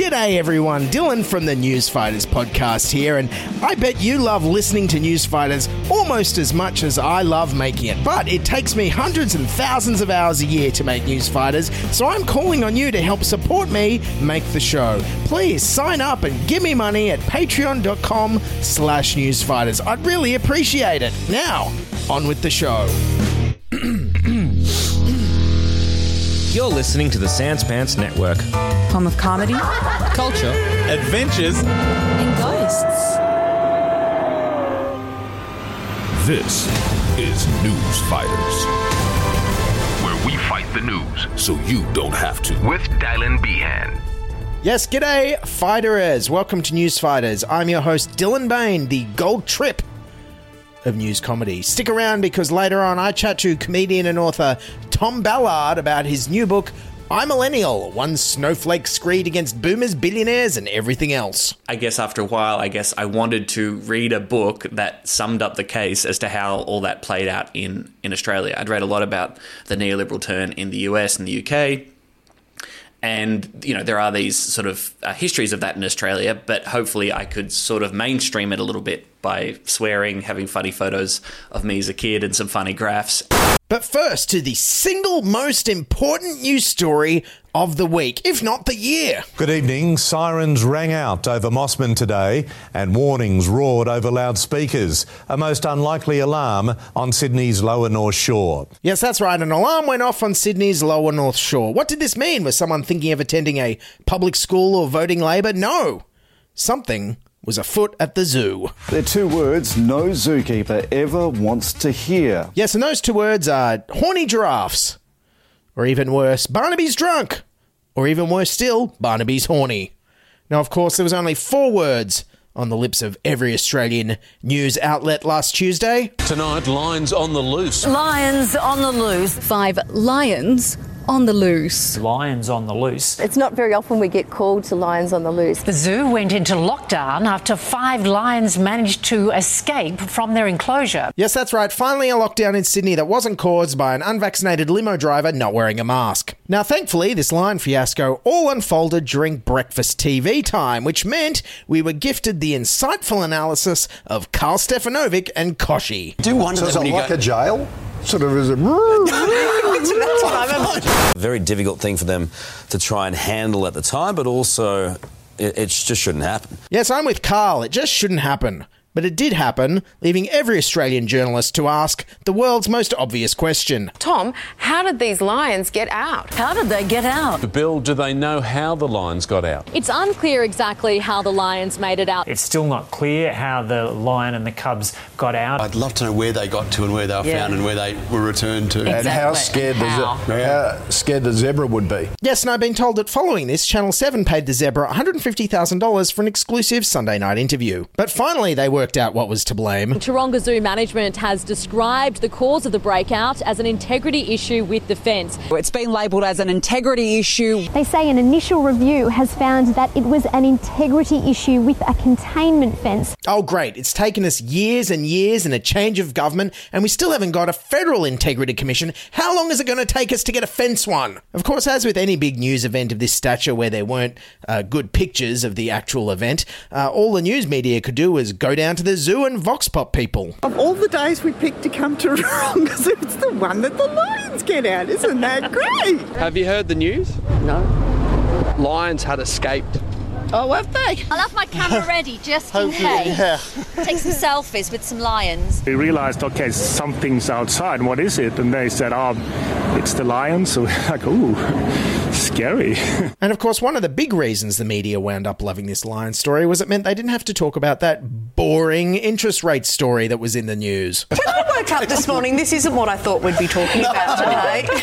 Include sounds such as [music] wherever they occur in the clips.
G'day, everyone. Dylan from the Newsfighters podcast here, and I bet you love listening to Newsfighters almost as much as I love making it. But it takes me hundreds and thousands of hours a year to make Newsfighters, so I'm calling on you to help support me make the show. Please sign up and give me money at patreon.com slash newsfighters. I'd really appreciate it. Now, on with the show. You're listening to the Sans Pants Network. Home of comedy Culture. adventures. and ghosts. This is News Fighters, where we fight the news so you don't have to. With Dylan Behan. Yes, g'day, fighters. Welcome to News Fighters. I'm your host, Dylan Behan, the gold trip of news comedy. Stick around because later on I chat to comedian and author Tom Ballard about his new book, I'm Millennial, one snowflake screed against boomers, billionaires, and everything else. I guess after a while, I guess I wanted to read a book that summed up the case as to how all that played out in, in Australia. I'd read a lot about the neoliberal turn in the US and the UK. And, you know, there are these sort of uh, histories of that in Australia, but hopefully I could sort of mainstream it a little bit by swearing, having funny photos of me as a kid and some funny graphs. But first, to the single most important news story of the week, if not the year. Good evening. Sirens rang out over Mosman today and warnings roared over loudspeakers. A most unlikely alarm on Sydney's lower North Shore. Yes, that's right. An alarm went off on Sydney's lower North Shore. What did this mean? Was someone thinking of attending a public school or voting Labor? No. Something was afoot at the zoo. They're two words no zookeeper ever wants to hear. Yes, and those two words are horny giraffes. Or even worse, Barnaby's drunk. Or even worse still, Barnaby's horny. Now, of course, there was only four words on the lips of every Australian news outlet last Tuesday. Tonight, lines on the loose. Lions on the loose. Five lions on the loose. lions on the loose. It's not very often we get called to lions on the loose. The zoo went into lockdown after five lions managed to escape from their enclosure. Yes, that's right. Finally, a lockdown in Sydney that wasn't caused by an unvaccinated limo driver not wearing a mask. Now, thankfully, this lion fiasco all unfolded during breakfast TV time, which meant we were gifted the insightful analysis of Karl Stefanovic and Kochie. do wonder So that is when it you like go, a jail? Sort of is it? [laughs] very difficult thing for them to try and handle at the time, but also it, it just shouldn't happen. Yes, I'm with Karl. It just shouldn't happen. But it did happen, leaving every Australian journalist to ask the world's most obvious question. Tom, how did these lions get out? How did they get out? Bill, do they know how the lions got out? It's unclear exactly how the Lions made it out. It's still not clear how the lion and the cubs got out. I'd love to know where they got to and where they were Yeah. found and where they were returned to. And how Exactly. scared, How? The, ze- how scared the zebra would be. Yes, and I've been told that following this, Channel 7 paid the zebra $150,000 for an exclusive Sunday night interview. But finally, they were worked out what was to blame. Taronga Zoo management has described the cause of the breakout as an integrity issue with the fence. It's been labelled as an integrity issue. They say an initial review has found that it was an integrity issue with a containment fence. Oh, great. It's taken us years and years and a change of government, and we still haven't got a federal integrity commission. How long is it going to take us to get a fence one? Of course, as with any big news event of this stature where there weren't uh, good pictures of the actual event, uh, all the news media could do was go down to the zoo and vox pop people. Of all the days we picked to come to [laughs] Taronga Zoo, it's the one that the lions get out. Isn't that great? Have you heard the news? No. Lions had escaped. Oh, have they? I'll have my camera ready just in Hopefully, case. yeah. Take some selfies with some lions. We realized, okay, something's outside. What is it? And they said, oh, it's the lions. So we're like, ooh, scary. [laughs] And of course, one of the big reasons the media wound up loving this lion story was it meant they didn't have to talk about that boring interest rate story that was in the news. [laughs] When I woke up this morning. This isn't what I thought we'd be talking about today. [laughs]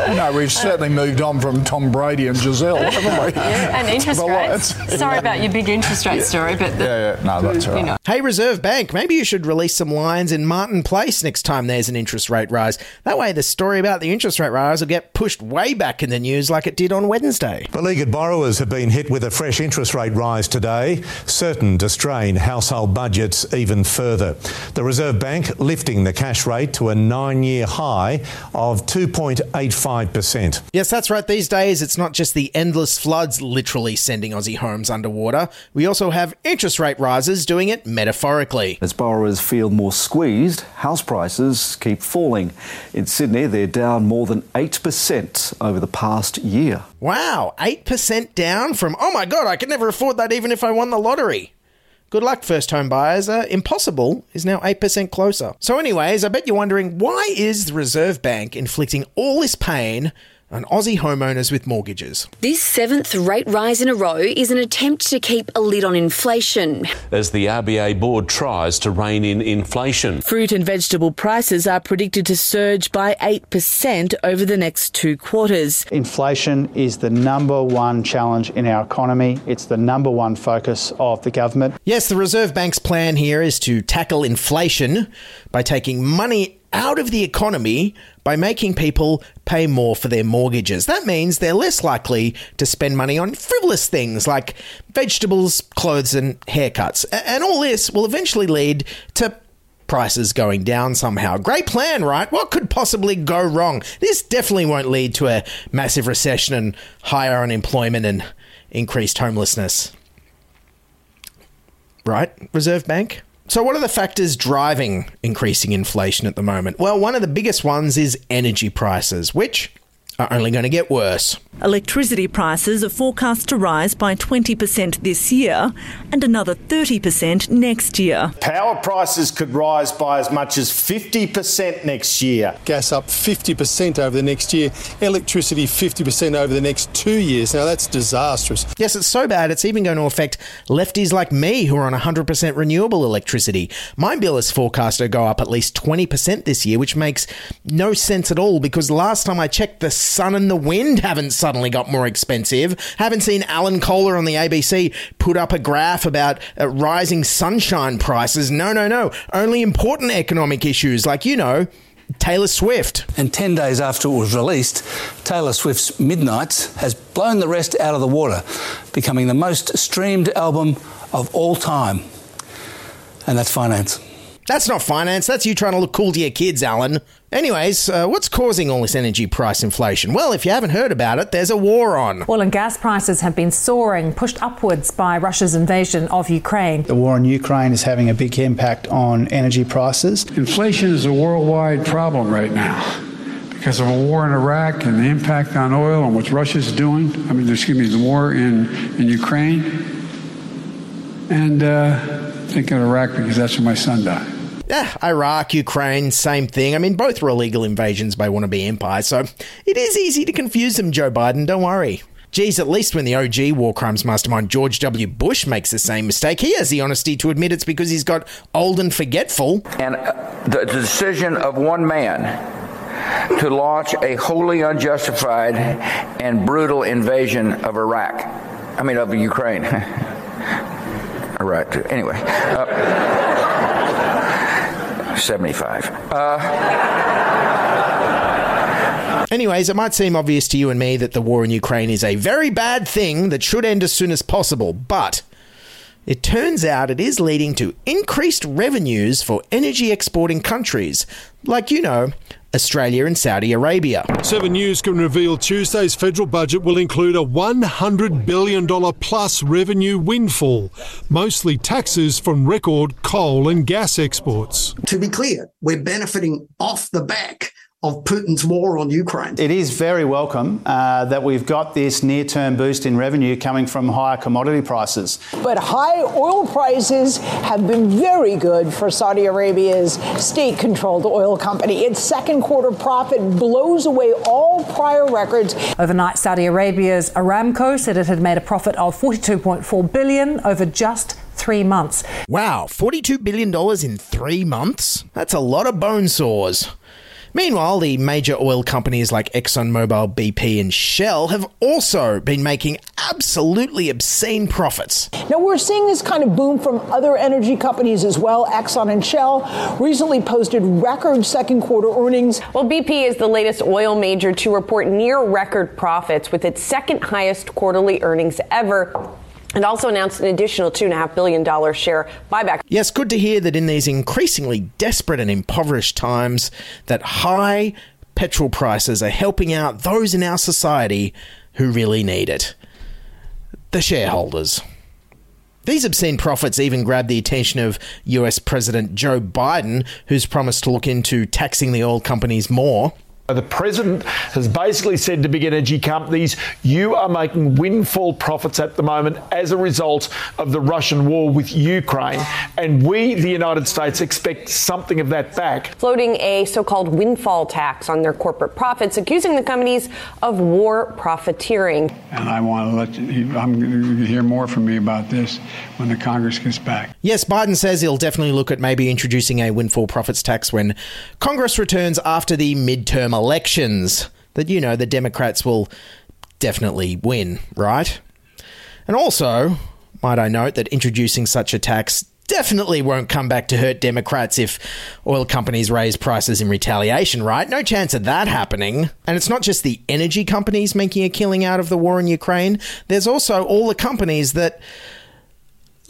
No. no, we've certainly moved on from Tom Brady and Giselle, haven't we? And interest rates. Sorry about your big interest rate story, but the, Yeah, yeah, no, that's all right. know. Hey, Reserve Bank, maybe you should release some lions in Martin Place next time there's an interest rate rise. That way, the story about the interest rate rise will get pushed way back in the news like it did on Wednesday. Beleaguered borrowers have been hit with a fresh interest rate rise today, certain to strain household budgets even further. The Reserve Bank lifting the cash rate to a nine year high of 2.85%. Yes, that's right. These days, it's not just the endless floods literally sending Aussie homes underwater. We also have interest rate rises doing it metaphorically. As borrowers feel more squeezed, house prices keep falling. In Sydney, they're down more than 8% over the past year. Wow, 8% down from, oh my god, I could never afford that even if I won the lottery. Good luck, first home buyers. Uh, impossible is now 8% closer. So, anyways, I bet you're wondering why is the Reserve Bank inflicting all this pain on Aussie homeowners with mortgages? This seventh rate rise in a row is an attempt to keep a lid on inflation. as the RBA board tries to rein in inflation. Fruit and vegetable prices are predicted to surge by 8% over the next two quarters. Inflation is the number one challenge in our economy. It's the number one focus of the government. Yes, the Reserve Bank's plan here is to tackle inflation by taking money out of the economy by making people pay more for their mortgages. That means they're less likely to spend money on frivolous things like vegetables, clothes, and haircuts. And all this will eventually lead to prices going down somehow. Great plan, right? What could possibly go wrong? This definitely won't lead to a massive recession and higher unemployment and increased homelessness. Right, Reserve Bank? So, what are the factors driving increasing inflation at the moment? Well, one of the biggest ones is energy prices, which are only going to get worse. Electricity prices are forecast to rise by 20% this year and another 30% next year. Power prices could rise by as much as 50% next year. Gas up 50% over the next year, electricity 50% over the next two years. Now, that's disastrous. Yes, it's so bad it's even going to affect lefties like me who are on 100% renewable electricity. My bill is forecast to go up at least 20% this year, which makes no sense at all because last time I checked, the sun and the wind haven't suddenly got more expensive. Haven't seen Alan Kohler on the ABC put up a graph about uh, rising sunshine prices. No, no, no. Only important economic issues like, you know, Taylor Swift. And 10 days after it was released, Taylor Swift's Midnights has blown the rest out of the water, becoming the most streamed album of all time. And that's finance. That's not finance. That's you trying to look cool to your kids, Alan. Anyways, uh, what's causing all this energy price inflation? Well, if you haven't heard about it, there's a war on. Oil and gas prices have been soaring, pushed upwards by Russia's invasion of Ukraine. The war in Ukraine is having a big impact on energy prices. Inflation is a worldwide problem right now because of a war in Iraq and the impact on oil and what Russia's doing. I mean, excuse me, the war in, in Ukraine. And uh, think of Iraq because that's where my son died. Yeah, Iraq, Ukraine, same thing. I mean, both were illegal invasions by wannabe empires, so it is easy to confuse them, Joe Biden, don't worry. Geez, at least when the OG war crimes mastermind George W. Bush makes the same mistake, he has the honesty to admit it's because he's got old and forgetful. And uh, the decision of one man to launch a wholly unjustified and brutal invasion of Iraq. I mean, of Ukraine. [laughs] Iraq, too. Anyway. Uh, 75. Uh, Anyways, it might seem obvious to you and me that the war in Ukraine is a very bad thing that should end as soon as possible, but it turns out it is leading to increased revenues for energy exporting countries, like, you know, Australia and Saudi Arabia. Seven News can reveal Tuesday's federal budget will include a $100 billion plus revenue windfall, mostly taxes from record coal and gas exports. To be clear, we're benefiting off the back of Putin's war on Ukraine. It is very welcome uh, that we've got this near term boost in revenue coming from higher commodity prices. But high oil prices have been very good for Saudi Arabia's state controlled oil company. Its second quarter profit blows away all prior records. Overnight, Saudi Arabia's Aramco said it had made a profit of 42.4 billion over just three months. Wow, $42 billion in three months? That's a lot of bone saws. Meanwhile, the major oil companies like ExxonMobil, BP, and Shell have also been making absolutely obscene profits. Now, we're seeing this kind of boom from other energy companies as well. Exxon and Shell recently posted record second quarter earnings. Well, BP is the latest oil major to report near record profits with its second highest quarterly earnings ever and also announced an additional $2.5 billion share buyback. Yes, good to hear that in these increasingly desperate and impoverished times that high petrol prices are helping out those in our society who really need it. The shareholders. These obscene profits even grabbed the attention of US President Joe Biden, who's promised to look into taxing the oil companies more. The president has basically said to big energy companies, you are making windfall profits at the moment as a result of the Russian war with Ukraine. And we, the United States, expect something of that back. Floating a so called windfall tax on their corporate profits, accusing the companies of war profiteering. And I want to let you, I'm going to hear more from me about this when the Congress gets back. Yes, Biden says he'll definitely look at maybe introducing a windfall profits tax when Congress returns after the midterm elections that, you know, the Democrats will definitely win, right? And also, might I note that introducing such a tax definitely won't come back to hurt Democrats if oil companies raise prices in retaliation, right? No chance of that happening. And it's not just the energy companies making a killing out of the war in Ukraine, there's also all the companies that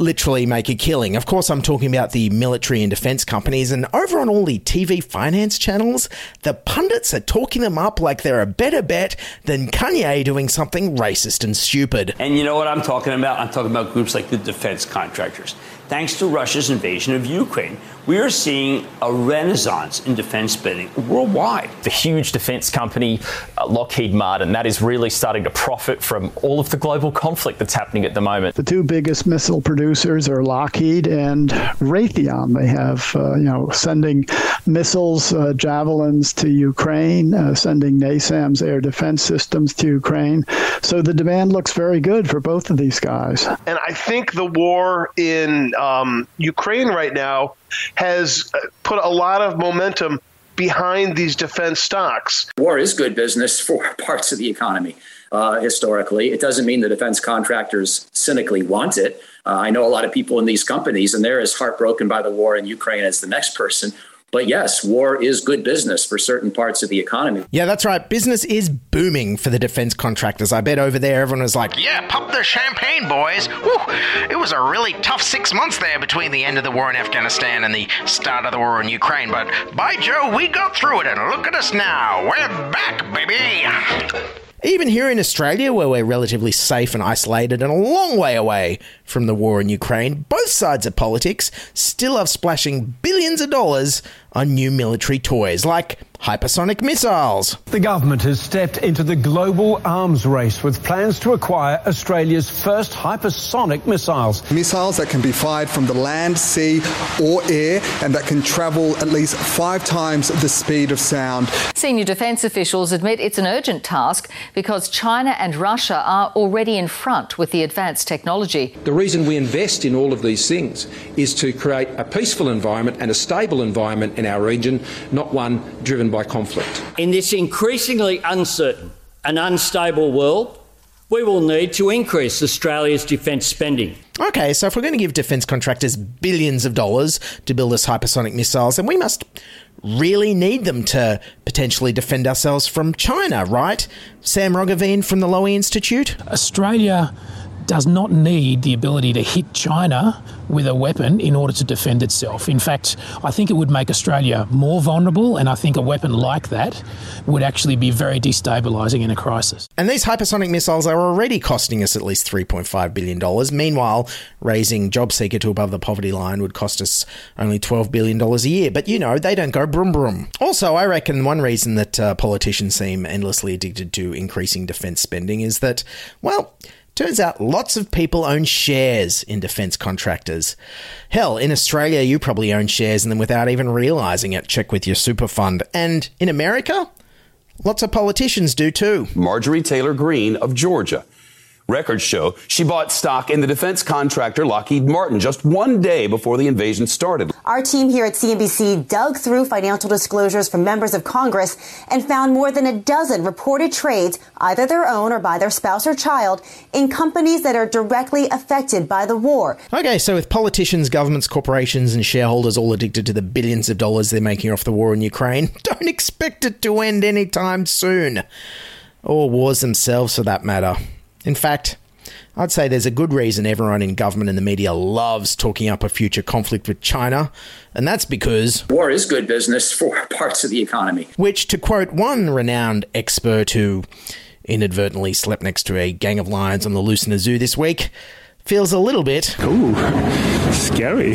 literally make a killing. Of course, I'm talking about the military and defense companies, and over on all the TV finance channels, the pundits are talking them up like they're a better bet than Kanye doing something racist and stupid. And you know what I'm talking about? I'm talking about groups like the defense contractors. Thanks to Russia's invasion of Ukraine, we are seeing a renaissance in defense spending worldwide. The huge defense company, uh, Lockheed Martin, that is really starting to profit from all of the global conflict that's happening at the moment. The two biggest missile producers are Lockheed and Raytheon. They have, uh, you know, sending missiles, uh, javelins to Ukraine, uh, sending NASAMS air defense systems to Ukraine. So the demand looks very good for both of these guys. And I think the war in um, Ukraine right now has put a lot of momentum behind these defense stocks. War is good business [laughs] for parts of the economy. Uh, historically, it doesn't mean the defense contractors cynically want it. Uh, I know a lot of people in these companies, and they're as heartbroken by the war in Ukraine as the next person. But yes, war is good business for certain parts of the economy. Yeah, that's right. Business is booming for the defense contractors. I bet over there everyone was like, Yeah, pop the champagne, boys. Whew. It was a really tough six months there between the end of the war in Afghanistan and the start of the war in Ukraine. But by Joe, we got through it, and look at us now. We're back, baby. Even here in Australia, where we're relatively safe and isolated and a long way away from the war in Ukraine, both sides of politics still are splashing billions of dollars on new military toys like hypersonic missiles. The government has stepped into the global arms race with plans to acquire Australia's first hypersonic missiles. Missiles that can be fired from the land, sea, or air and that can travel at least five times the speed of sound. Senior defence officials admit it's an urgent task because China and Russia are already in front with the advanced technology. The reason we invest in all of these things is to create a peaceful environment and a stable environment in our region, not one driven by conflict. In this increasingly uncertain and unstable world, we will need to increase Australia's defence spending. Okay, so if we're going to give defence contractors billions of dollars to build us hypersonic missiles, then we must really need them to potentially defend ourselves from China, right? Sam Roggeveen from the Lowy Institute? Australia does not need the ability to hit China with a weapon in order to defend itself. In fact, I think it would make Australia more vulnerable, and I think a weapon like that would actually be very destabilising in a crisis. And these hypersonic missiles are already costing us at least $3.5 billion. Meanwhile, raising JobSeeker to above the poverty line would cost us only $12 billion a year. But you know, they don't go brum brum. Also, I reckon one reason that uh, politicians seem endlessly addicted to increasing defence spending is that, well, Turns out lots of people own shares in defence contractors. Hell, in Australia, you probably own shares in them without even realising it. Check with your super fund. And in America, lots of politicians do too. Marjorie Taylor Greene of Georgia Records show she bought stock in the defense contractor Lockheed Martin just one day before the invasion started. Our team here at CNBC dug through financial disclosures from members of Congress and found more than a dozen reported trades, either their own or by their spouse or child, in companies that are directly affected by the war. Okay, so with politicians, governments, corporations, and shareholders all addicted to the billions of dollars they're making off the war in Ukraine, [laughs] don't expect it to end anytime soon. Or wars themselves, for that matter. In fact, I'd say there's a good reason everyone in government and the media loves talking up a future conflict with China, and that's because war is good business for [laughs] parts of the economy. Which, to quote one renowned expert who inadvertently slept next to a gang of lions on the loose in a zoo this week, feels a little bit. Ooh, scary.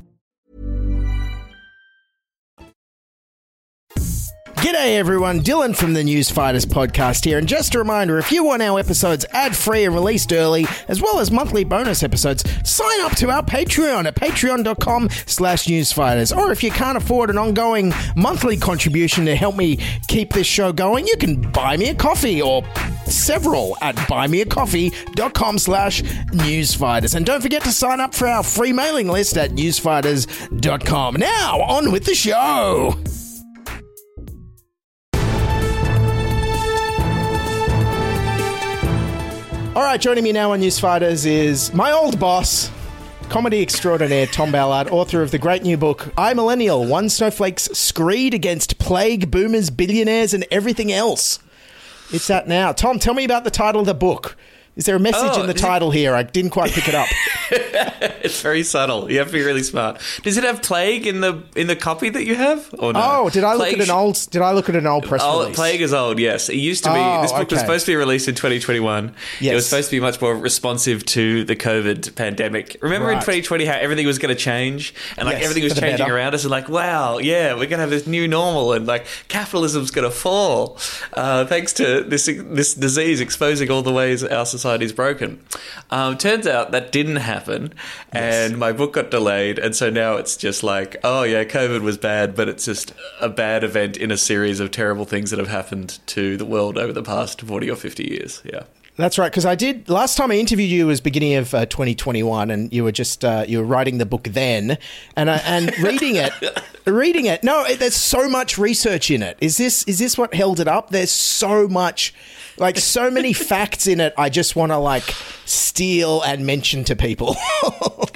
G'day everyone, Dylan from the Newsfighters podcast here, and just a reminder if you want our episodes ad free and released early, as well as monthly bonus episodes, sign up to our Patreon at patreon.com slash newsfighters. Or if you can't afford an ongoing monthly contribution to help me keep this show going, you can buy me a coffee or several at buymeacoffee.com slash newsfighters. And don't forget to sign up for our free mailing list at newsfighters.com. Now, on with the show! All right, joining me now on News Fighters is my old boss, comedy extraordinaire Tom Ballard, author of the great new book, I Millennial One Snowflake's Screed Against Plague, Boomers, Billionaires, and Everything Else. It's out now. Tom, tell me about the title of the book. Is there a message Oh, in the does it- title here? I didn't quite pick it up. [laughs] [laughs] it's very subtle. You have to be really smart. Does it have plague in the in the copy that you have? Or no? Oh, did I look at an old? Did I look at an old press Oh, release? Plague is old, yes. It used to be. Oh, this book was supposed to be released in 2021. Yes. It was supposed to be much more responsive to the COVID pandemic. Remember in 2020 how everything was going to change and like Yes, everything was changing better. around us and like, wow, yeah, we're going to have this new normal and like capitalism's going to fall uh, thanks to this this disease exposing all the ways our society is broken. Um, turns out that didn't happen, and my book got delayed, and so now it's just like, oh yeah, COVID was bad, but it's just a bad event in a series of terrible things that have happened to the world over the past forty or fifty years. Yeah. That's right, because I did last time I interviewed you was beginning of uh, 2021, and you were just uh, you were writing the book then, and uh, and [laughs] reading it, reading it. No, it, there's so much research in it. Is this is this what held it up? There's so much, like so many [laughs] facts in it. I just want to like steal and mention to people. [laughs]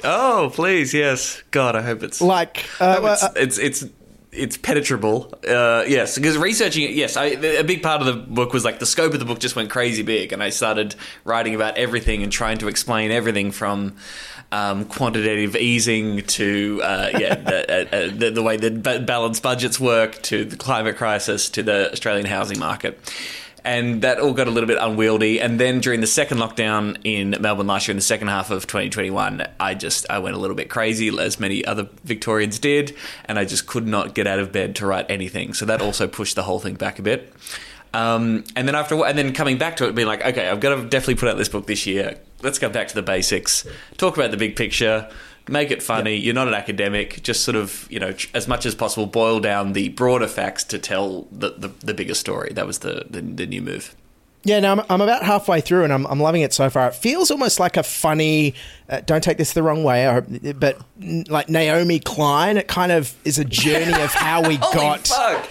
oh, please, yes. God, I hope it's like uh, it's, it's it's it's penetrable. Uh, yes, because researching it, yes, I, a big part of the book was like the scope of the book just went crazy big, and I started writing about everything and trying to explain everything from um, quantitative easing to uh, yeah the, uh, uh the, the, way that balanced budgets work to the climate crisis to the Australian housing market and that all got a little bit unwieldy. And then during the second lockdown in Melbourne last year, in the second half of 2021, I just I went a little bit crazy, as many other Victorians did, and I just could not get out of bed to write anything. So that also pushed the whole thing back a bit. Um, and then after, and then coming back to it, being like, okay, I've got to definitely put out this book this year. Let's go back to the basics, talk about the big picture make it funny. Yep. You're not an academic. Just sort of, you know, as much as possible, boil down the broader facts to tell the, the, the bigger story. That was the, the, the new move. Yeah, no, I'm, I'm about halfway through and I'm, I'm loving it so far. It feels almost like a funny, uh, don't take this the wrong way, but like Naomi Klein. It kind of is a journey of how we [laughs] got. Fuck.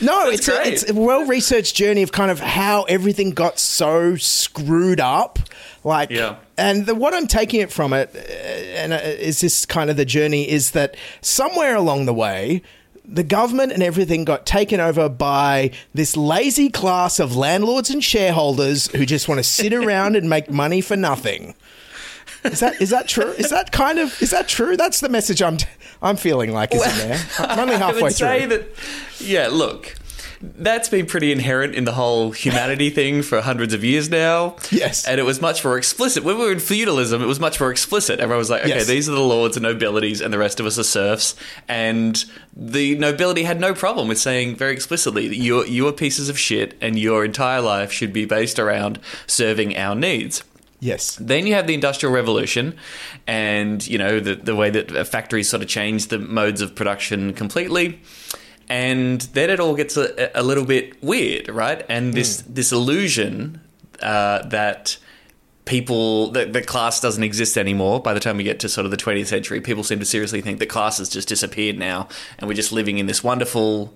No, it's a, it's a well researched journey of kind of how everything got so screwed up. Like, yeah. And the, what I'm taking it from it, uh, and uh, is this kind of the journey, is that somewhere along the way, the government and everything got taken over by this lazy class of landlords and shareholders who just want to sit [laughs] around and make money for nothing. Is that is that true? Is that kind of is that true? That's the message I'm I'm feeling like is in there. [laughs] I'm only halfway I would say through. That, yeah, look, that's been pretty inherent in the whole humanity [laughs] thing for hundreds of years now. Yes. And it was much more explicit. When we were in feudalism, it was much more explicit. Everyone was like, okay, yes. these are the lords and nobilities, and the rest of us are serfs. And the nobility had no problem with saying very explicitly that you you are pieces of shit, and your entire life should be based around serving our needs. Yes. Then you have the Industrial Revolution, and you know the the way that factories sort of changed the modes of production completely, and then it all gets a, a little bit weird, right? And this mm. this illusion uh, that people that the class doesn't exist anymore by the time we get to sort of the 20th century people seem to seriously think that class has just disappeared now and we're just living in this wonderful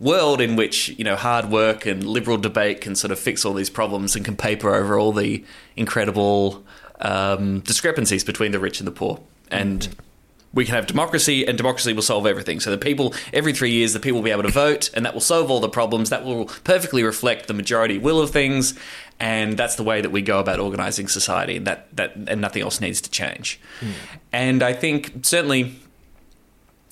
world in which you know hard work and liberal debate can sort of fix all these problems and can paper over all the incredible um, discrepancies between the rich and the poor. And mm-hmm. We can have democracy, and democracy will solve everything. So the people, every three years, the people will be able to vote, and that will solve all the problems. That will perfectly reflect the majority will of things, and that's the way that we go about organizing society. And that that and nothing else needs to change. Mm. And I think certainly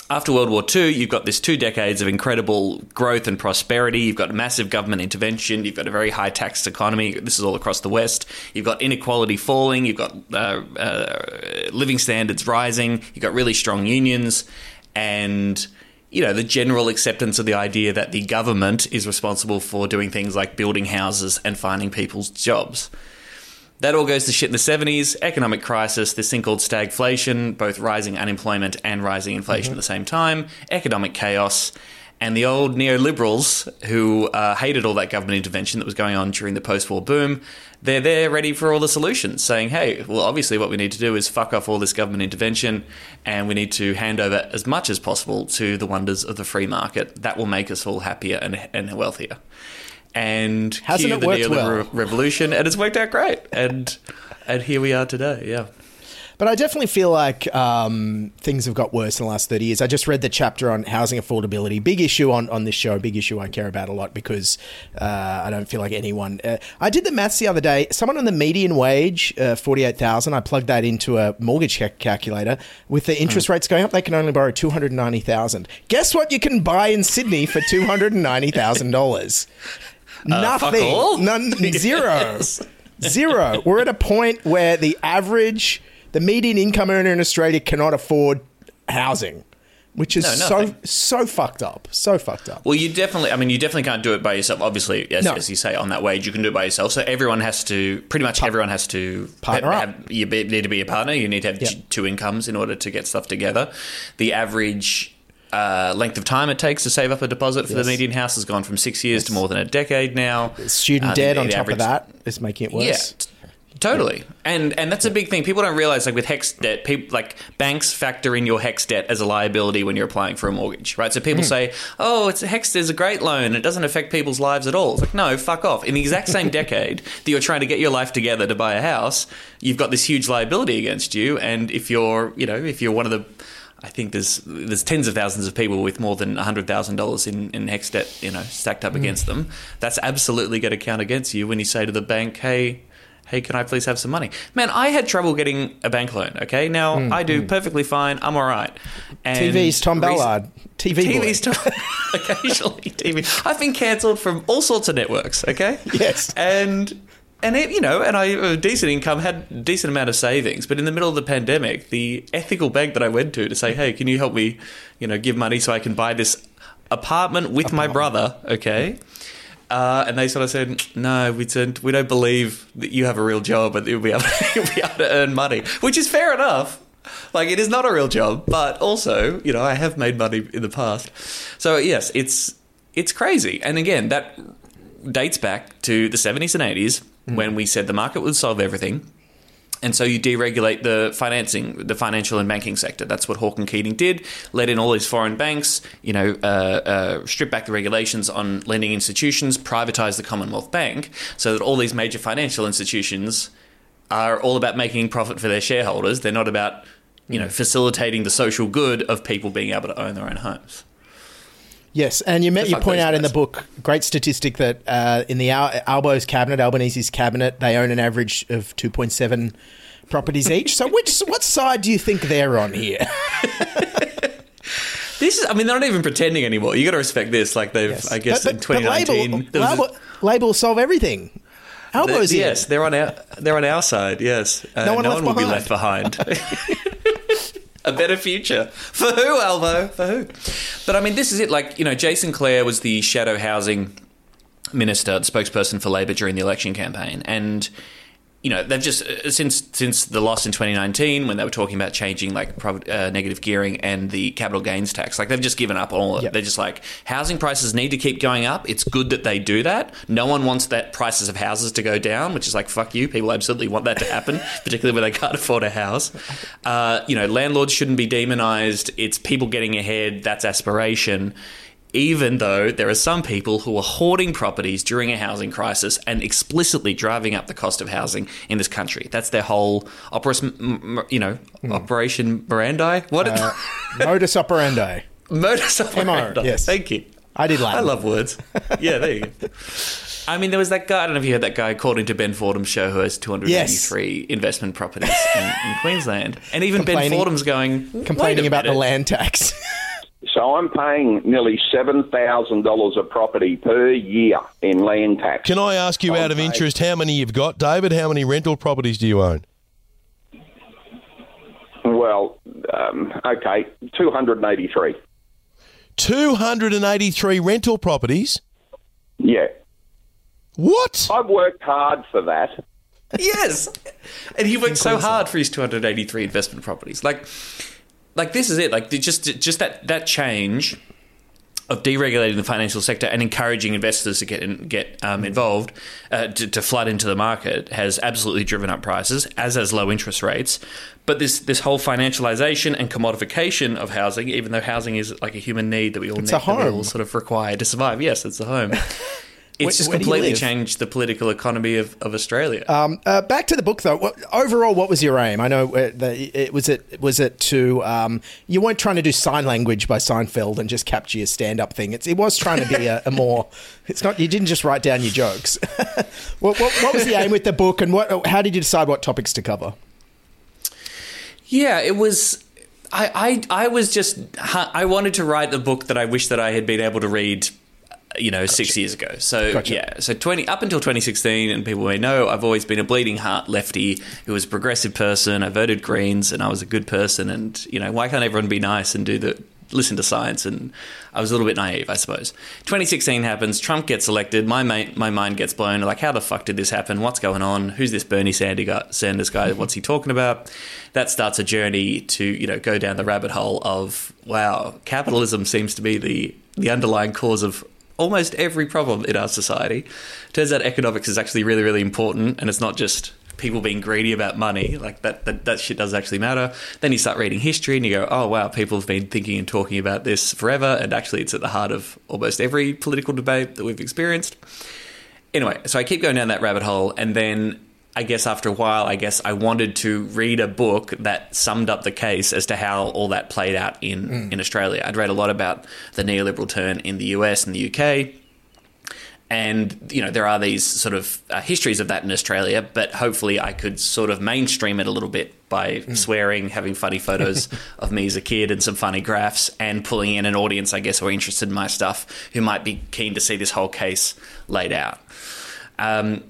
after World War II, you've got this two decades of incredible growth and prosperity. You've got massive government intervention. You've got a very high taxed economy. This is all across the West. You've got inequality falling. You've got uh, uh, living standards rising. You've got really strong unions. And, you know, the general acceptance of the idea that the government is responsible for doing things like building houses and finding people's jobs. That all goes to shit in the 70s. Economic crisis, this thing called stagflation, both rising unemployment and rising inflation mm-hmm. at the same time, economic chaos, and the old neoliberals who uh, hated all that government intervention that was going on during the post war boom, they're there ready for all the solutions, saying, hey, well, obviously what we need to do is fuck off all this government intervention and we need to hand over as much as possible to the wonders of the free market. That will make us all happier and, and wealthier and hasn't it worked well? [laughs] revolution, and it's worked out great. And and here we are today. Yeah. But I definitely feel like um, things have got worse in the last 30 years. I just read the chapter on housing affordability. Big issue on, on this show, big issue I care about a lot because uh, I don't feel like anyone. Uh, I did the maths the other day. Someone on the median wage, uh, 48,000, I plugged that into a mortgage calculator. With the interest mm. rates going up, they can only borrow 290,000. Guess what you can buy in Sydney for $290,000? Uh, Nothing. None, [laughs] zero. Zero. We're at a point where the average, the median income earner in Australia cannot afford housing which is no, so so fucked up, so fucked up. Well, you definitely, I mean, you definitely can't do it by yourself. Obviously, as, no. as you say, on that wage, you can do it by yourself. So everyone has to, pretty much everyone has to partner have, have, you need to be a partner. You need to have yep. two incomes in order to get stuff together. The average uh, length of time it takes to save up a deposit for Yes. the median house has gone from six years to more than a decade now. Student Uh, debt on top average- of that is making it worse. Yeah, totally. And and that's a big thing. People don't realize like with HECS debt, people like banks factor in your HECS debt as a liability when you're applying for a mortgage, right? So people Hmm. say, "Oh, it's HECS is a great loan. It doesn't affect people's lives at all." It's like, no, fuck off. In the exact same [laughs] decade that you're trying to get your life together to buy a house, you've got this huge liability against you. And if you're, you know, if you're one of the I think there's there's tens of thousands of people with more than hundred thousand dollars in in HECS debt, you know, stacked up Mm. against them. That's absolutely going to count against you when you say to the bank, "Hey, hey, can I please have some money?" Man, I had trouble getting a bank loan. Okay, now Mm, I do mm. perfectly fine. I'm all right. And TV's Tom Ballard. TV boy. TV's Tom. [laughs] occasionally TV. I've been cancelled from all sorts of networks. Okay. [laughs] Yes. And and it, you know, and I a decent income, had a decent amount of savings. But in the middle of the pandemic, the ethical bank that I went to to say, "Hey, can you help me? You know, give money so I can buy this apartment with my brother?" Okay. Uh, and they sort of said, "No, we don't. We don't believe that you have a real job and you'll be able, [laughs] you'll be able to earn money." Which is fair enough. Like it is not a real job, but also, you know, I have made money in the past. So yes, it's it's crazy. And again, that dates back to the 70s and 80s when we said the market would solve everything. And so you deregulate the financing, the financial and banking sector. That's what Hawke and Keating did. Let in all these foreign banks, you know, uh, uh, strip back the regulations on lending institutions, privatize the Commonwealth Bank, so that all these major financial institutions are all about making profit for their shareholders. They're not about, you know, facilitating the social good of people being able to own their own homes. Yes, and you, met, you point out in the book great statistic that uh, in the Al- Albo's cabinet, Albanese's cabinet, they own an average of two point seven properties each. So, which [laughs] what side do you think they're on here? [laughs] This is, I mean, they're not even pretending anymore. You got to respect this. Like they've, I guess, But- in but- but 2019, label, label, label solve everything. Albo's in. yes, they're on our they're on our side. Yes, Uh, No one left will be left behind. [laughs] A better future for who, Albo? For who? But I mean, this is it. Like you know, Jason Clare was the shadow housing minister, the spokesperson for Labor during the election campaign, and you know they've just uh, since since the loss in 2019 when they were talking about changing like uh, negative gearing and the capital gains tax like they've just given up on all of it. They're just like housing prices need to keep going up. It's good that they do that. No one wants that prices of houses to go down which is like fuck you. People absolutely want that to happen [laughs] particularly when they can't afford a house. Uh, you know landlords shouldn't be demonized. It's people getting ahead. That's aspiration even though there are some people who are hoarding properties during a housing crisis and explicitly driving up the cost of housing in this country. That's their whole operation, you know, Operation Mirandi. What? Uh, [laughs] modus operandi. Modus operandi. yes. Thank you. I did Latin. I love words. Yeah, there you go. [laughs] I mean, there was that guy. I don't know if you heard that guy called into Ben Fordham's show who has 283 investment properties in, in Queensland, and even Ben Fordham's going "Wait Complaining about the land tax. [laughs] So I'm paying nearly seven thousand dollars a property per year in land tax. Can I ask you out of interest how many you've got, David? How many rental properties do you own? Well, um, okay, two hundred and eighty-three. 283 rental properties? Yeah. What? I've worked hard for that. yes, and he worked so hard for his 283 investment properties. Like, like this is it. Like just just that that change of deregulating the financial sector and encouraging investors to get in, get um, involved uh, to, to flood into the market has absolutely driven up prices, as has low interest rates. But this this whole financialization and commodification of housing, even though housing is like a human need that we all It's need, a that we all sort of require to survive. Yes, it's a home. [laughs] Where- It's just where do completely changed the political economy of, of Australia. Um, uh, back to the book, though. What, overall, what was your aim? I know uh, the, it was it was it to um, you weren't trying to do SeinLanguage by Seinfeld and just capture your stand up thing. It's, it was trying to be a, a more. [laughs] It's not you didn't just write down your jokes. [laughs] what, what, what was the aim with the book, and what? How did you decide what topics to cover? Yeah, it was. I, I I was just I wanted to write the book that I wish that I had been able to read, you know, six years ago. So Gotcha. yeah, so twenty up until 2016, and people may know I've always been a bleeding heart lefty who was a progressive person. I voted Greens, and I was a good person. And you know, why can't everyone be nice and do the listen to science and I was a little bit naive, I suppose. 2016 happens. Trump gets elected. My ma- my mind gets blown. Like, how the fuck did this happen? What's going on? Who's this Bernie Sanders guy? What's he talking about? That starts a journey to you know go down the rabbit hole of wow, capitalism seems to be the the underlying cause of almost every problem in our society. Turns out economics is actually really really important, and it's not just people being greedy about money. Like that, that, that shit does actually matter. Then you start reading history and you go, oh wow, people have been thinking and talking about this forever, and actually it's at the heart of almost every political debate that we've experienced. Anyway, so I keep going down that rabbit hole, and then I guess after a while, I guess I wanted to read a book that summed up the case as to how all that played out in, Mm. in Australia. I'd read a lot about the neoliberal turn in the US and the UK and you know there are these sort of uh, histories of that in Australia, but hopefully I could sort of mainstream it a little bit by swearing, having funny photos [laughs] of me as a kid, and some funny graphs, and pulling in an audience, I guess, who are interested in my stuff, who might be keen to see this whole case laid out. Um,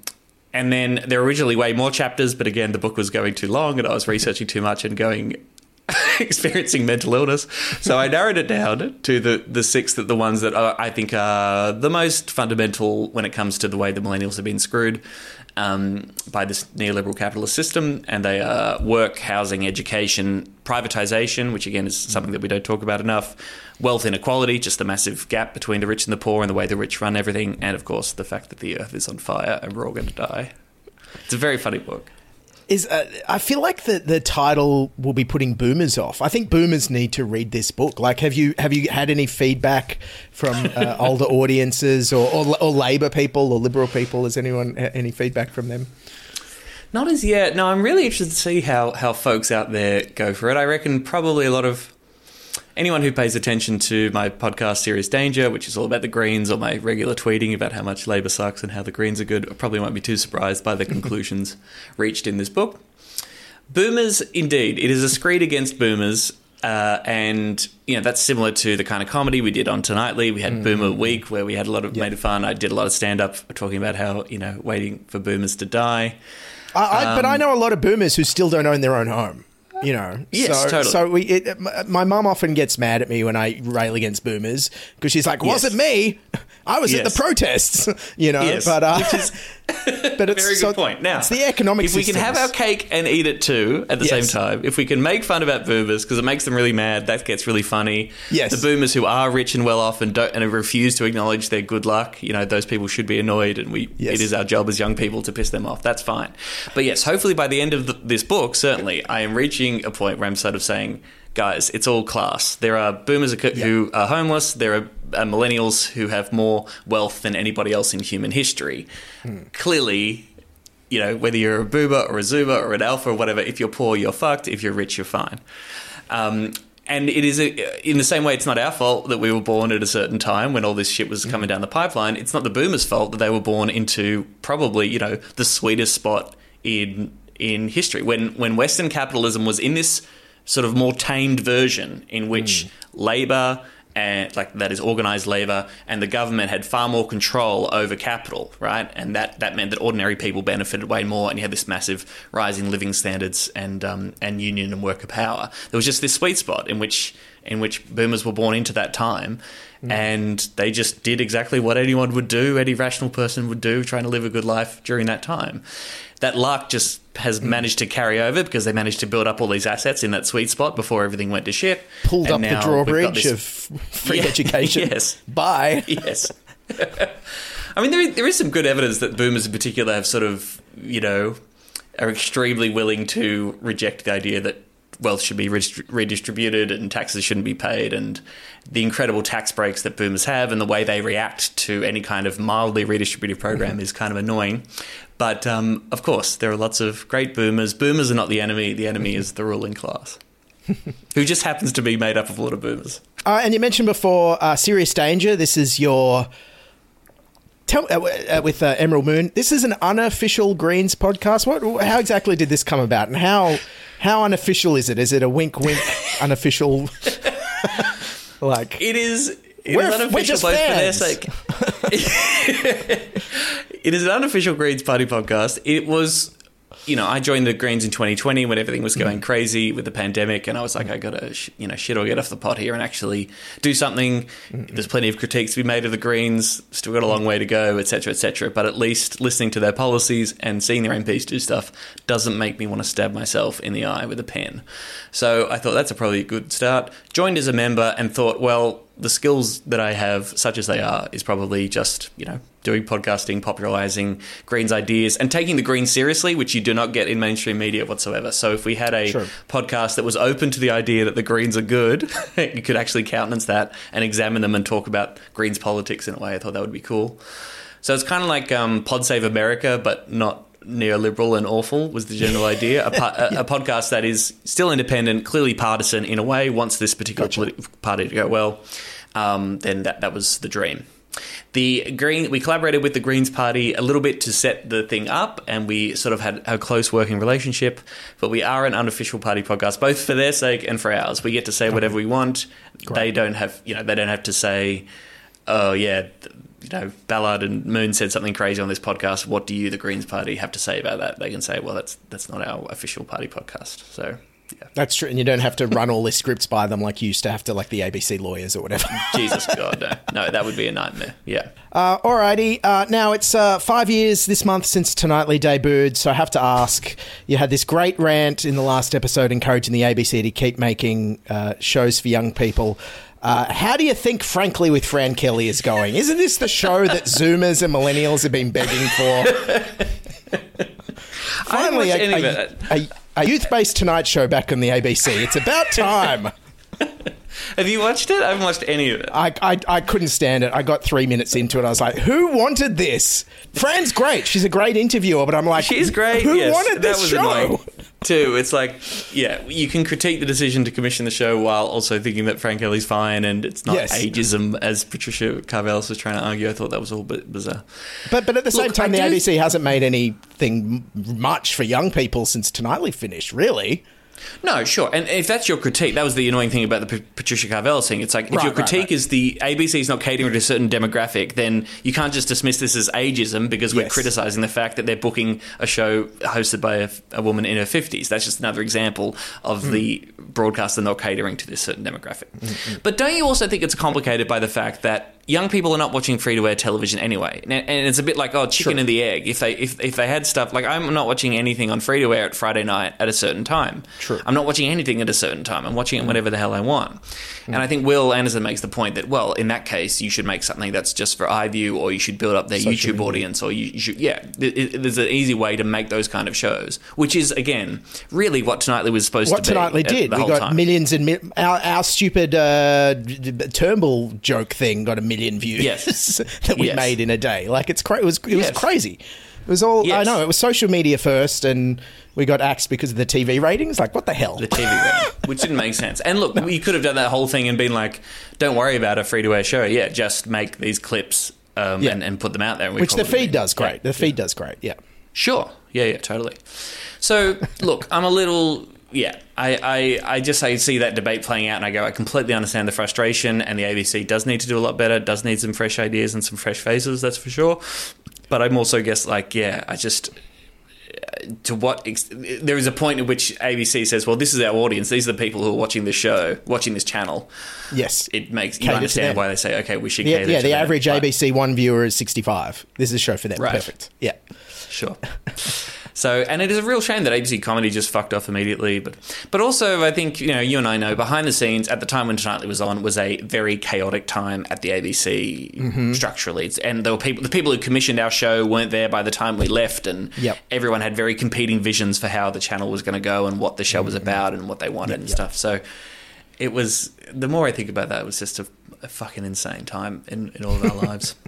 and then there were originally way more chapters, but again, the book was going too long, and I was researching too much and going [laughs] experiencing mental illness. So I narrowed it down to the, the six that the ones that I think are the most fundamental when it comes to the way the millennials have been screwed um, by this neoliberal capitalist system. And they are work, housing, education, privatization, which again is something that we don't talk about enough, wealth inequality, just the massive gap between the rich and the poor and the way the rich run everything, and of course the fact that the earth is on fire and we're all going to die. It's a very funny book. Is uh, I feel like the the title will be putting boomers off. I think boomers need to read this book. Like, have you have you had any feedback from uh, [laughs] older audiences or, or or Labor people or Liberal people? Has anyone any feedback from them? Not as yet. No, I'm really interested to see how, how folks out there go for it. I reckon probably a lot of anyone who pays attention to my podcast Serious Danger, which is all about the Greens, or my regular tweeting about how much Labor sucks and how the Greens are good, probably won't be too surprised by the [laughs] conclusions reached in this book. Boomers, indeed, it is a screed against boomers. Uh, and you know that's similar to the kind of comedy we did on Tonightly. We had Mm. Boomer Week where we had a lot of made it fun. I did a lot of stand up talking about how you know waiting for boomers to die. I, I, but Um, I know a lot of boomers who still don't own their own home. You know, Yes, so, totally. So we, it, my mum often gets mad at me when I rail against boomers because she's like, "Wasn't me? I was at the protests." [laughs] You know, Yes, but uh, which is [laughs] [laughs] but it's Very so- point. Now, it's the economic. If we can have our cake and eat it too at the Yes. same time, if we can make fun about boomers because it makes them really mad, that gets really funny. Yes. the boomers who are rich and well off and don't and refuse to acknowledge their good luck, you know, those people should be annoyed, and we Yes. it is our job as young people to piss them off. That's fine. But yes, hopefully by the end of the, this book, certainly I am reaching a point where I'm sort of saying. Guys, it's all class. There are boomers who who are homeless. There are uh, millennials who have more wealth than anybody else in human history. Clearly, you know, whether you're a boomer or a zoomer or an alpha or whatever, if you're poor, you're fucked. If you're rich, you're fine. Um, and it is a, in the same way, it's not our fault that we were born at a certain time when all this shit was coming down the pipeline. It's not the boomers' fault that they were born into probably, you know, the sweetest spot in in history when when Western capitalism was in this sort of more tamed version in which labor and like that is organized labor and the government had far more control over capital right? And that that meant that ordinary people benefited way more and you had this massive rise in living standards and um, and union and worker power. There was just this sweet spot in which in which boomers were born into that time and they just did exactly what anyone would do any rational person would do trying to live a good life during that time that luck just has mm. managed to carry over because they managed to build up all these assets in that sweet spot before everything went to shit. pulled And up the now we've got drawbridge this- of [laughs] free Yeah, education. [laughs] Yes. Bye. [laughs] Yes. I mean, there is, there is some good evidence that boomers in particular have sort of, you know, are extremely willing to reject the idea that wealth should be redistributed and taxes shouldn't be paid and the incredible tax breaks that boomers have and the way they react to any kind of mildly redistributive program is kind of annoying. But um, of course, there are lots of great boomers. Boomers are not the enemy. The enemy is the ruling class, [laughs] who just happens to be made up of a lot of boomers. Uh, and you mentioned before uh, Serious Danger. This is your. Tell uh, uh, with uh, Emerald Moon. This is an unofficial Greens podcast. What? How exactly did this come about, and how how unofficial is it? Is it a wink, wink, [laughs] unofficial? [laughs] like It is. It We're- is we're unofficial just both for their fans. sake. [laughs] it is an unofficial Greens Party podcast. It was you know, I joined the Greens in 2020 when everything was going mm-hmm. crazy with the pandemic, and I was like, mm-hmm. I gotta, sh- you know, shit or get off the pot here and actually do something. Mm-hmm. There's plenty of critiques to be made of the Greens, still got a long way to go, etc., etc. But at least listening to their policies and seeing their MPs do stuff doesn't make me want to stab myself in the eye with a pen. So I thought that's a probably a good start. Joined as a member and thought, well, the skills that I have, such as they are, is probably just, you know, doing podcasting, popularizing Greens ideas, and taking the Greens seriously, which you do not get in mainstream media whatsoever. So if we had a Sure. podcast that was open to the idea that the Greens are good, [laughs] you could actually countenance that and examine them and talk about Greens politics in a way. I thought that would be cool. So it's kind of like um, Pod Save America, but not neoliberal and awful was the general [laughs] idea. A, po- a, a podcast that is still independent, clearly partisan in a way, wants this particular politi- party to go well, um, then that, that was the dream. The Green, we collaborated with the Greens Party a little bit to set the thing up, and we sort of had a close working relationship. But we are an unofficial party podcast, both for their sake and for ours. We get to say whatever we want. They don't have, you know, they don't have to say, "Oh yeah, you know, Ballard and Moon said something crazy on this podcast. What do you, the Greens Party, have to say about that?" They can say, "Well, that's that's not our official party podcast." So yeah. That's true, and you don't have to run all the scripts by them like you used to have to, like the ABC lawyers or whatever. [laughs] Jesus God, no, no, that would be a nightmare. Yeah. Uh, alrighty, uh, now it's uh, five years this month since Tonightly debuted, so I have to ask. You had this great rant in the last episode encouraging the ABC to keep making uh, shows for young people. Uh, how do you think Frankly with Fran Kelly is going? Isn't this the show that Zoomers and Millennials have been begging for? [laughs] Finally, a, a- a- a youth-based Tonight Show back on the ABC. It's about time. [laughs] Have you watched it? I haven't watched any of it. I, I, I couldn't stand it. I got three minutes into it. I was like, who wanted this? Fran's great. She's a great interviewer, but I'm like, She's great. Who yes. wanted that this was show? annoying too. It's like, yeah, you can critique the decision to commission the show while also thinking that Fran Kelly's fine and it's not Yes. ageism as Patricia Karvelas was trying to argue. I thought that was all a bit bizarre. But but at the same Look, time, I the do- ABC hasn't made anything m- much for young people since Tonightly finished. Really? No, sure. And if that's your critique, that was the annoying thing about the P- Patricia Karvelas thing. It's like if Right, your critique right. is the ABC is not catering to a certain demographic, then you can't just dismiss this as ageism because we're Yes. criticizing the fact that they're booking a show hosted by a, a woman in her 50s. That's just another example of Hmm. the broadcaster not catering to this certain demographic. Mm-hmm. But don't you also think it's complicated by the fact that young people are not watching free to air television anyway? And it's a bit like oh, chicken Sure. and the egg. If they if, if they had stuff like I'm not watching anything on free to air at Friday night at a certain time. True. I'm not watching anything at a certain time. I'm watching it whenever the hell I want. And I think Wil Anderson makes the point that well, in that case, you should make something that's just for iView, or you should build up their Social YouTube media. audience, or you, you should yeah. It, it- there's an easy way to make those kind of shows, which is again really what Tonightly was supposed What to be. What Tonightly did. We got time. millions and mi- our, our stupid uh, Turnbull joke thing got a million views Yes. [laughs] that we Yes. made in a day. Like it's cra- it was it was crazy. It was all I know. It was social media first, and we got axed because of the TV ratings. Like what the hell? the TV ratings, [laughs] which didn't make sense. And look, we could have done that whole thing and been like, "Don't worry about a free to air show. Yeah, just make these clips um, Yeah. and, and put them out there." And Which the feed does great. Yeah. The feed does great. Yeah. Sure. Yeah, yeah, totally. So, look, I'm a little. Yeah, I, I, I just I see that debate playing out and I go, I completely understand the frustration, and the ABC does need to do a lot better, does need some fresh ideas and some fresh faces, that's for sure. But I'm also guess like, yeah, I just. To what ex- there is a point at which ABC says, "Well, this is our audience. These are the people who are watching this show, watching this channel." Yes. It makes you Cater understand why they say, "Okay, we should Yeah, cater." yeah the them." average But- ABC One viewer is 65. This is a show for them. Right. Perfect. Yeah. Sure. [laughs] So, and it is a real shame that ABC Comedy just fucked off immediately. But, but also, I think you know, you and I know behind the scenes at the time when Tonightly was on was a very chaotic time at the ABC Mhm. structurally. And there were people, the people who commissioned our show weren't there by the time we left, and Yep. everyone had very competing visions for how the channel was going to go and what the show was about and what they wanted and stuff. So, it was. The more I think about that, it was just a, a fucking insane time in, in all of our lives. [laughs]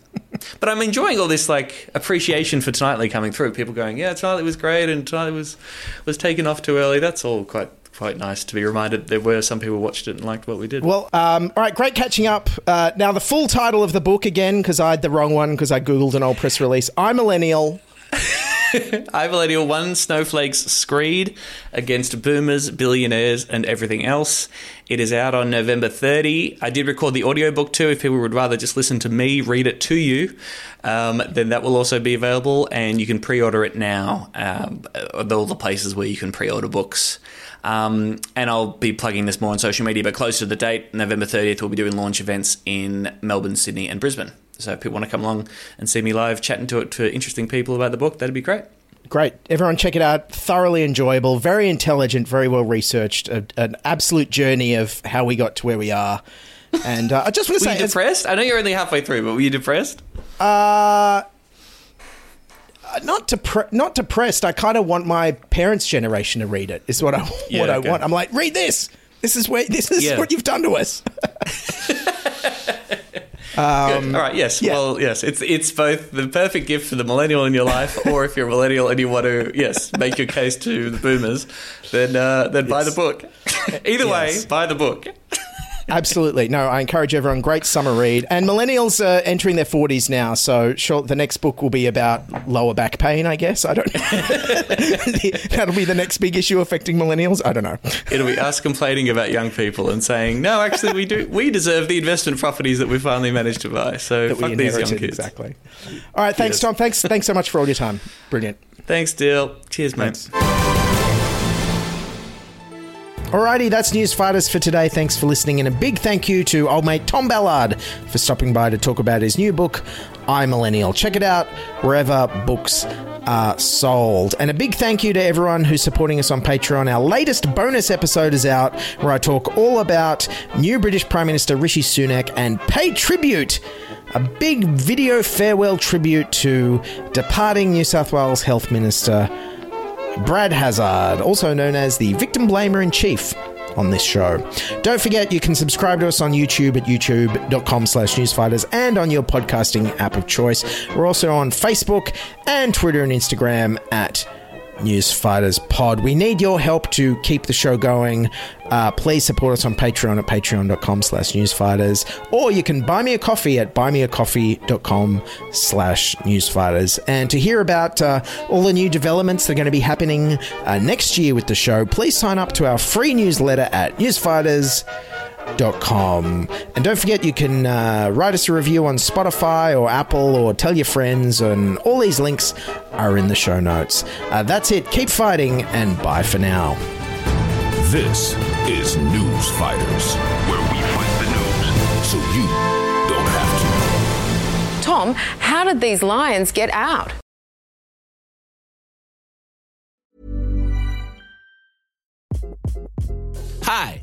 But I'm enjoying all this like appreciation for Tonightly coming through. People going, "Yeah, Tonightly was great," and Tonightly was was taken off too early. That's all quite quite nice to be reminded. There were some people watched it and liked what we did. Well, um, all right, great catching up. Uh, now, the full title of the book again, because I had the wrong one because I Googled an old press release. I'm Millennial. [laughs] [laughs] I Millennial One Snowflakes Screed against boomers, billionaires, and everything else. It is out on November 30. I did record the audiobook too. If people would rather just listen to me read it to you, um, then that will also be available, and you can pre order it now. Um, all the places where you can pre order books. Um, and I'll be plugging this more on social media, but close to the date, November 30th, we'll be doing launch events in Melbourne, Sydney, and Brisbane. So if people want to come along and see me live chatting to it to interesting people about the book, that'd be great. Great. Everyone check it out. Thoroughly enjoyable, very intelligent, very well researched, a, an absolute journey of how we got to where we are. And uh, I just want to were say. you depressed? I know you're only halfway through, but were you depressed? Uh, not depre- not depressed. I kind of want my parents' generation to read it. Is what I [laughs] Yeah, what I want. I'm like, read this. This is where this is Yeah. what you've done to us. [laughs] Um, All right. Yes. Well, yes. It's it's both the perfect gift for the millennial in your life, [laughs] or if you're a millennial and you want to, yes, make your case to the boomers, then uh, then buy the book. [laughs] Either Yes. way, buy the book. [laughs] Absolutely. No, I encourage everyone. Great summer read. And millennials are entering their 40s now, so sure, the next book will be about lower back pain, I guess. I don't know. [laughs] That'll be the next big issue affecting millennials. I don't know. It'll be us complaining about young people and saying, no, actually, we do. We deserve the investment properties that we finally managed to buy. So fuck these young kids. exactly. All right. Thanks, Yes. Tom. Thanks, thanks so much for all your time. Brilliant. Thanks, Dill. Cheers, mate. Alrighty, that's News Fighters for today. Thanks for listening, and a big thank you to old mate Tom Ballard for stopping by to talk about his new book, I Millennial. Check it out wherever books are sold. And a big thank you to everyone who's supporting us on Patreon. Our latest bonus episode is out where I talk all about new British Prime Minister Rishi Sunak and pay tribute. A big video farewell tribute to departing New South Wales Health Minister Brad Hazzard, also known as the victim blamer in chief on this show. Don't forget you can subscribe to us on YouTube at youtube.com slash newsfighters and on your podcasting app of choice. We're also on Facebook and Twitter and Instagram at Newsfighters Pod. We need your help to keep the show going. Uh, please support us on Patreon at patreon.com slash newsfighters. Or you can buy me a coffee at buymeacoffee.com slash newsfighters. And to hear about uh, all the new developments that are going to be happening uh, next year with the show, please sign up to our free newsletter at newsfighters.com. And don't forget, you can uh, write us a review on Spotify or Apple or tell your friends, and all these links are in the show notes. Uh, that's it. Keep fighting, and bye for now. This is News Fighters, where we fight the news so you don't have to. Tom, how did these lions get out? Hi,